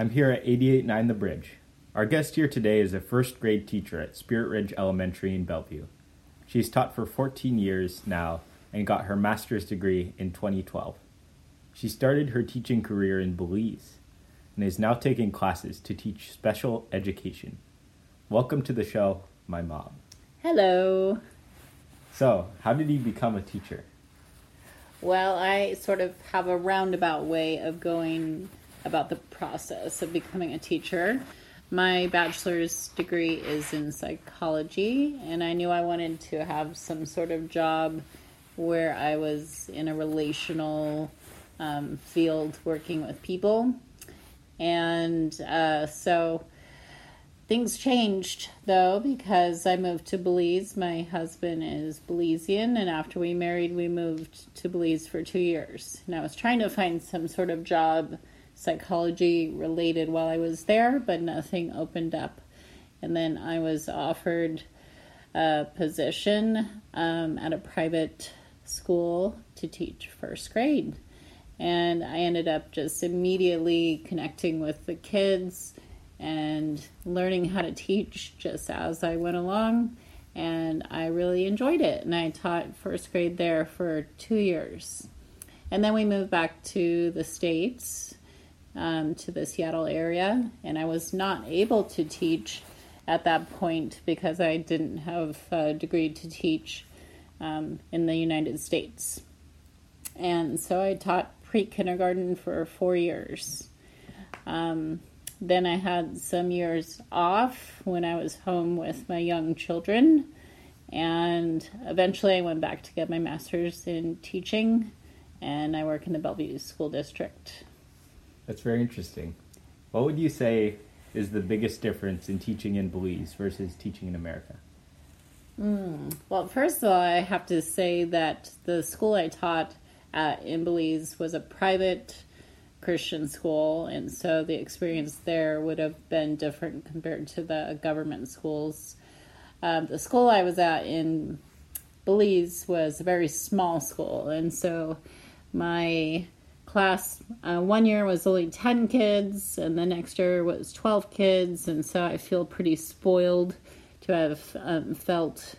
I'm here at 889 The Bridge. Our guest here today is a first grade teacher at Spirit Ridge Elementary in Bellevue. She's taught for 14 years now and got her master's degree in 2012. She started her teaching career in Belize and is now taking classes to teach special education. Welcome to the show, my mom. Hello. So, how did you become a teacher? Well, I sort of have a roundabout way of going about the process of becoming a teacher. My bachelor's degree is in psychology, and I knew I wanted to have some sort of job where I was in a relational um, field working with people. And uh, so things changed though because I moved to Belize. My husband is Belizean, and after we married, we moved to Belize for two years. And I was trying to find some sort of job psychology related while I was there, but nothing opened up. And then I was offered a position um, at a private school to teach first grade. And I ended up just immediately connecting with the kids and learning how to teach just as I went along. And I really enjoyed it. And I taught first grade there for two years. And then we moved back to the States um, to the Seattle area, and I was not able to teach at that point because I didn't have a degree to teach um, in the United States. And so I taught pre kindergarten for four years. Um, then I had some years off when I was home with my young children. And eventually I went back to get my master's in teaching, and I work in the Bellevue School District. That's very interesting. What would you say is the biggest difference in teaching in Belize versus teaching in America? Mm. Well, first of all, I have to say that the school I taught at in Belize was a private Christian school, and so the experience there would have been different compared to the government schools. Um, the school I was at in Belize was a very small school, and so my class uh, one year was only 10 kids and the next year was 12 kids and so i feel pretty spoiled to have um, felt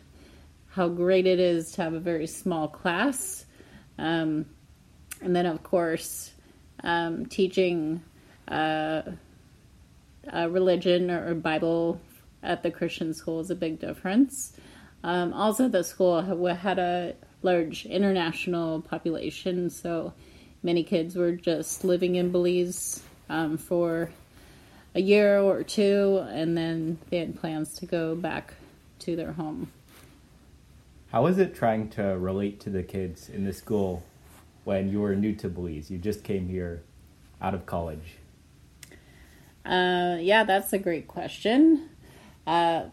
how great it is to have a very small class. Um, and then of course um, teaching uh, religion or bible at the christian school is a big difference. Um, also the school had a large international population so many kids were just living in Belize um, for a year or two, and then they had plans to go back to their home. How was it trying to relate to the kids in the school when you were new to Belize? You just came here out of college. Uh, yeah, that's a great question. Uh,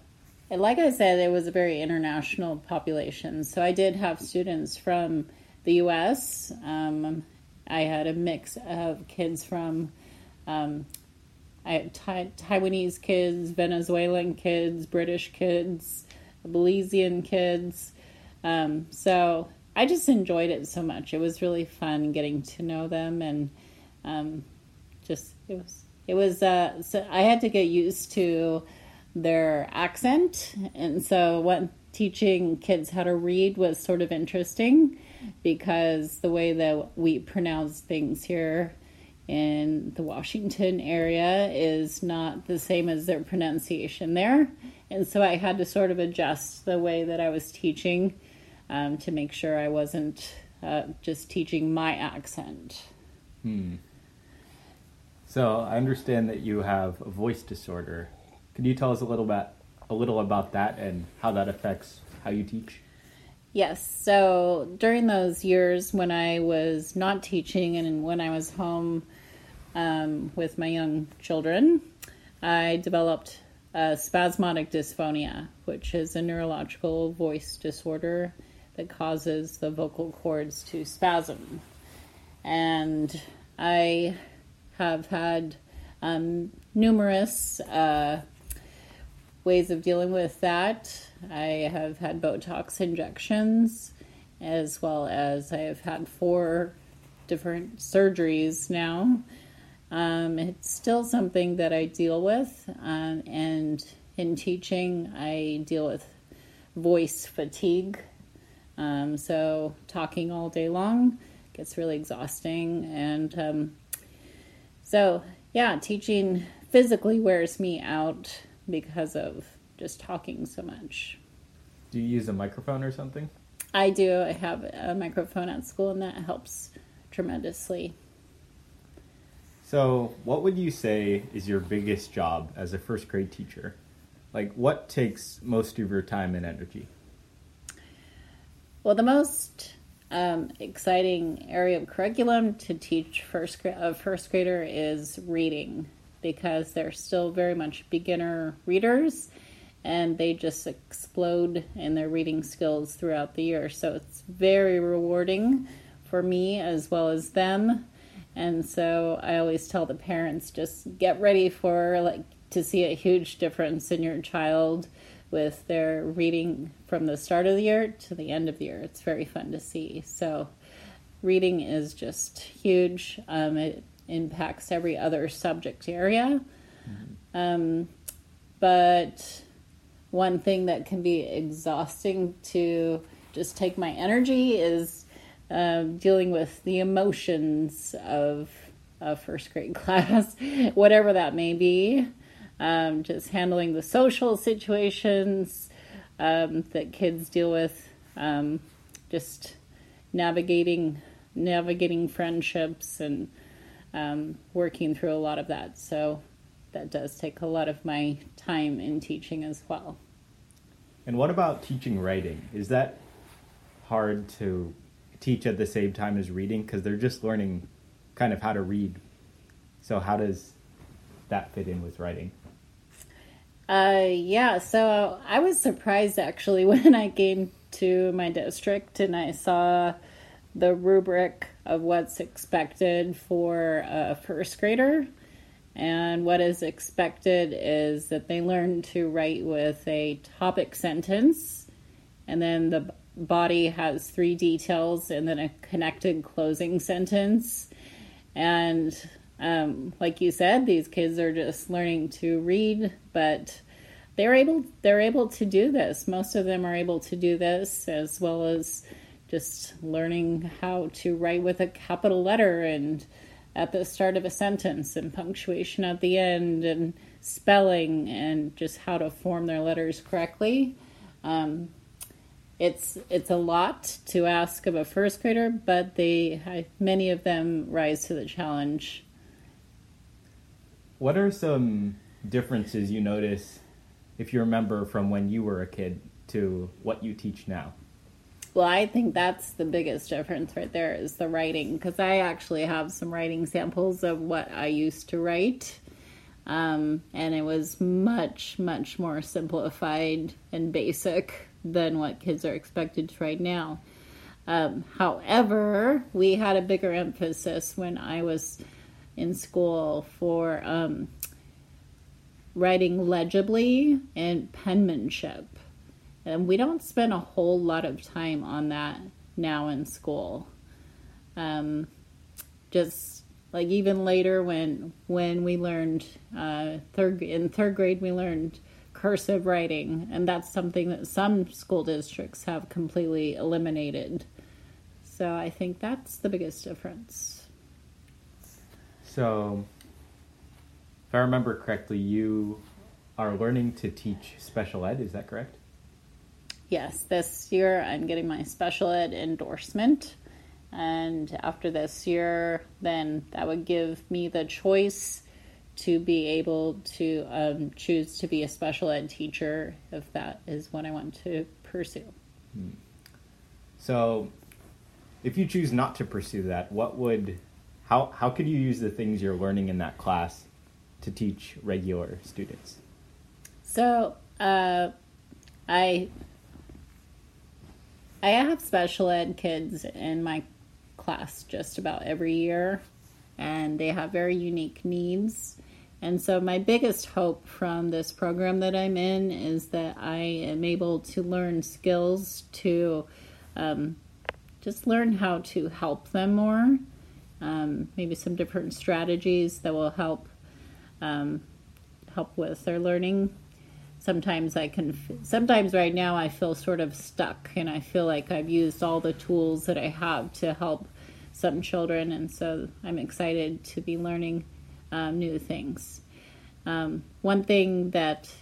like I said, it was a very international population. So I did have students from the U.S. Um, I had a mix of kids from um, Taiwanese kids, Venezuelan kids, British kids, Belizean kids. Um, so I just enjoyed it so much. It was really fun getting to know them, and um, just it was it was. Uh, so I had to get used to their accent, and so what teaching kids how to read was sort of interesting because the way that we pronounce things here in the Washington area is not the same as their pronunciation there. And so I had to sort of adjust the way that I was teaching um, to make sure I wasn't uh, just teaching my accent. Hmm. So I understand that you have a voice disorder. Can you tell us a little bit, a little about that and how that affects how you teach? Yes. So during those years when I was not teaching and when I was home um, with my young children, I developed spasmodic dysphonia, which is a neurological voice disorder that causes the vocal cords to spasm. And I have had um, numerous uh, ways of dealing with that. I have had Botox injections, as well as I have had four different surgeries now. Um, it's still something that I deal with, um, and in teaching, I deal with voice fatigue. Um, so, talking all day long gets really exhausting. And um, so, yeah, teaching physically wears me out because of just talking so much. Do you use a microphone or something? I do. I have a microphone at school, and that helps tremendously. So, what would you say is your biggest job as a first grade teacher? Like, what takes most of your time and energy? Well, the most um, exciting area of curriculum to teach first a first grader is reading because they're still very much beginner readers and they just explode in their reading skills throughout the year. So it's very rewarding for me as well as them. And so I always tell the parents just get ready for like to see a huge difference in your child with their reading from the start of the year to the end of the year. It's very fun to see. So reading is just huge. Um, it impacts every other subject area. Mm-hmm. Um, but one thing that can be exhausting to just take my energy is uh, dealing with the emotions of a first grade class, whatever that may be. Um, just handling the social situations um, that kids deal with, um, just navigating navigating friendships and um, working through a lot of that. So that does take a lot of my time in teaching as well. And what about teaching writing? Is that hard to teach at the same time as reading? Because they're just learning kind of how to read. So, how does that fit in with writing? Uh, yeah, so I was surprised actually when I came to my district and I saw the rubric of what's expected for a first grader. And what is expected is that they learn to write with a topic sentence, and then the body has three details, and then a connected closing sentence. And um, like you said, these kids are just learning to read, but they're able they're able to do this. Most of them are able to do this, as well as just learning how to write with a capital letter and at the start of a sentence and punctuation at the end and spelling and just how to form their letters correctly. Um, it's it's a lot to ask of a first grader, but they many of them rise to the challenge. What are some differences you notice if you remember from when you were a kid to what you teach now? Well, I think that's the biggest difference right there is the writing because I actually have some writing samples of what I used to write. Um, and it was much, much more simplified and basic than what kids are expected to write now. Um, however, we had a bigger emphasis when I was in school for um, writing legibly and penmanship. And we don't spend a whole lot of time on that now in school. Um, just like even later when when we learned uh, third in third grade we learned cursive writing, and that's something that some school districts have completely eliminated. So I think that's the biggest difference. So, if I remember correctly, you are learning to teach special ed. Is that correct? Yes, this year I'm getting my special ed endorsement. And after this year, then that would give me the choice to be able to um, choose to be a special ed teacher if that is what I want to pursue. Hmm. So, if you choose not to pursue that, what would how how could you use the things you're learning in that class to teach regular students? So, uh, I I have special ed kids in my class just about every year, and they have very unique needs. And so, my biggest hope from this program that I'm in is that I am able to learn skills to um, just learn how to help them more um, maybe some different strategies that will help um, help with their learning. Sometimes I can, sometimes right now I feel sort of stuck and I feel like I've used all the tools that I have to help some children, and so I'm excited to be learning um, new things. Um, one thing that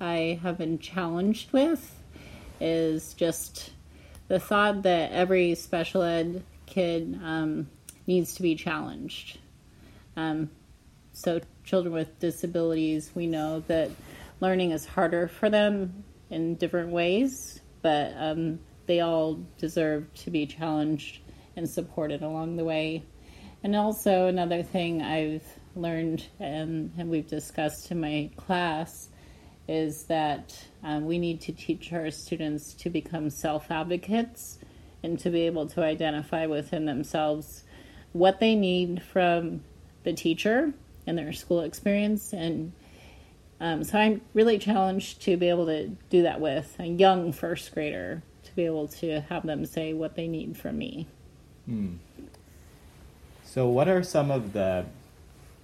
I have been challenged with is just the thought that every special ed kid um, needs to be challenged. Um, so, children with disabilities, we know that learning is harder for them in different ways, but um, they all deserve to be challenged and supported along the way. And also, another thing I've learned and, and we've discussed in my class is that um, we need to teach our students to become self advocates and to be able to identify within themselves what they need from the teacher and their school experience. And um, so I'm really challenged to be able to do that with a young first grader, to be able to have them say what they need from me. Hmm. So, what are some of the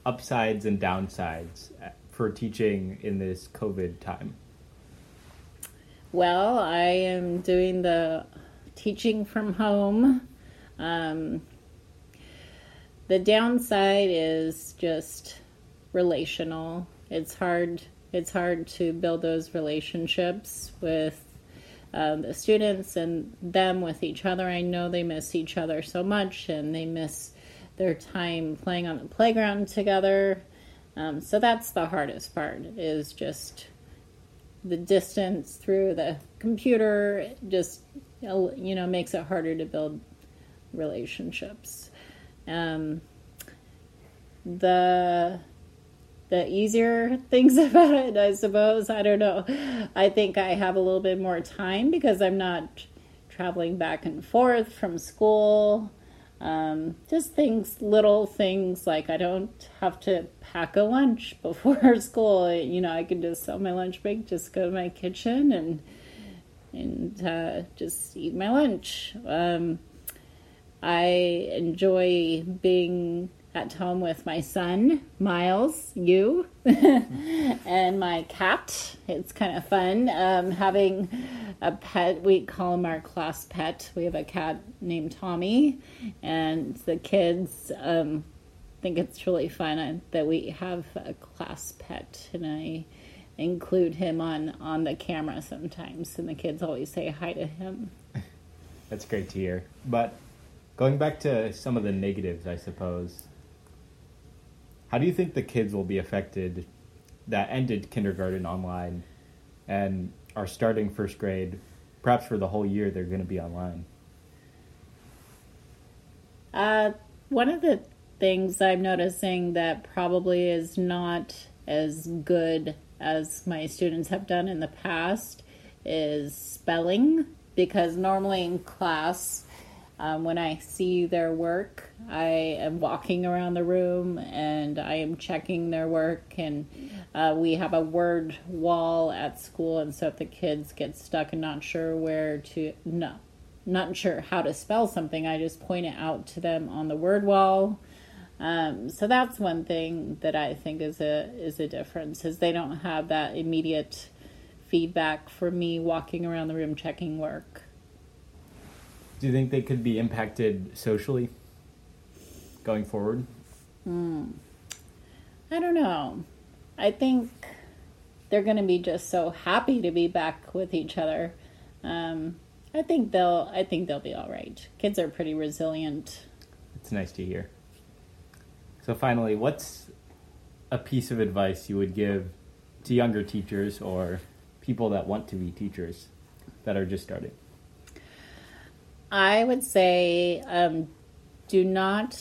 upsides and downsides for teaching in this COVID time? Well, I am doing the teaching from home. Um, the downside is just relational. It's hard. It's hard to build those relationships with uh, the students and them with each other. I know they miss each other so much, and they miss their time playing on the playground together. Um, so that's the hardest part is just the distance through the computer just you know makes it harder to build relationships um, the the easier things about it i suppose i don't know i think i have a little bit more time because i'm not traveling back and forth from school um, just things, little things like I don't have to pack a lunch before school. You know, I can just on my lunch break, just go to my kitchen and and uh, just eat my lunch. Um, I enjoy being at home with my son, Miles, you, and my cat. It's kind of fun um, having a pet. We call him our class pet. We have a cat named Tommy, and the kids um, think it's really fun that we have a class pet, and I include him on on the camera sometimes, and the kids always say hi to him. That's great to hear. But going back to some of the negatives, I suppose how do you think the kids will be affected that ended kindergarten online and are starting first grade? Perhaps for the whole year, they're going to be online. Uh, one of the things I'm noticing that probably is not as good as my students have done in the past is spelling because normally in class um, when I see their work, I am walking around the room and I am checking their work. And uh, we have a word wall at school, and so if the kids get stuck and not sure where to, no, not sure how to spell something, I just point it out to them on the word wall. Um, so that's one thing that I think is a is a difference is they don't have that immediate feedback from me walking around the room checking work. Do you think they could be impacted socially going forward? Hmm. I don't know. I think they're going to be just so happy to be back with each other. Um, I think they'll. I think they'll be all right. Kids are pretty resilient. It's nice to hear. So finally, what's a piece of advice you would give to younger teachers or people that want to be teachers that are just starting? I would say um, do not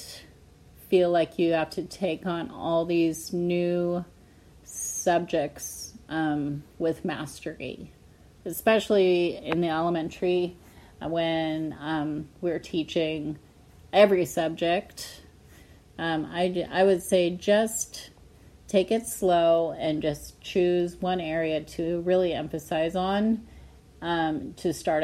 feel like you have to take on all these new subjects um, with mastery, especially in the elementary uh, when um, we're teaching every subject. Um, I, I would say just take it slow and just choose one area to really emphasize on um, to start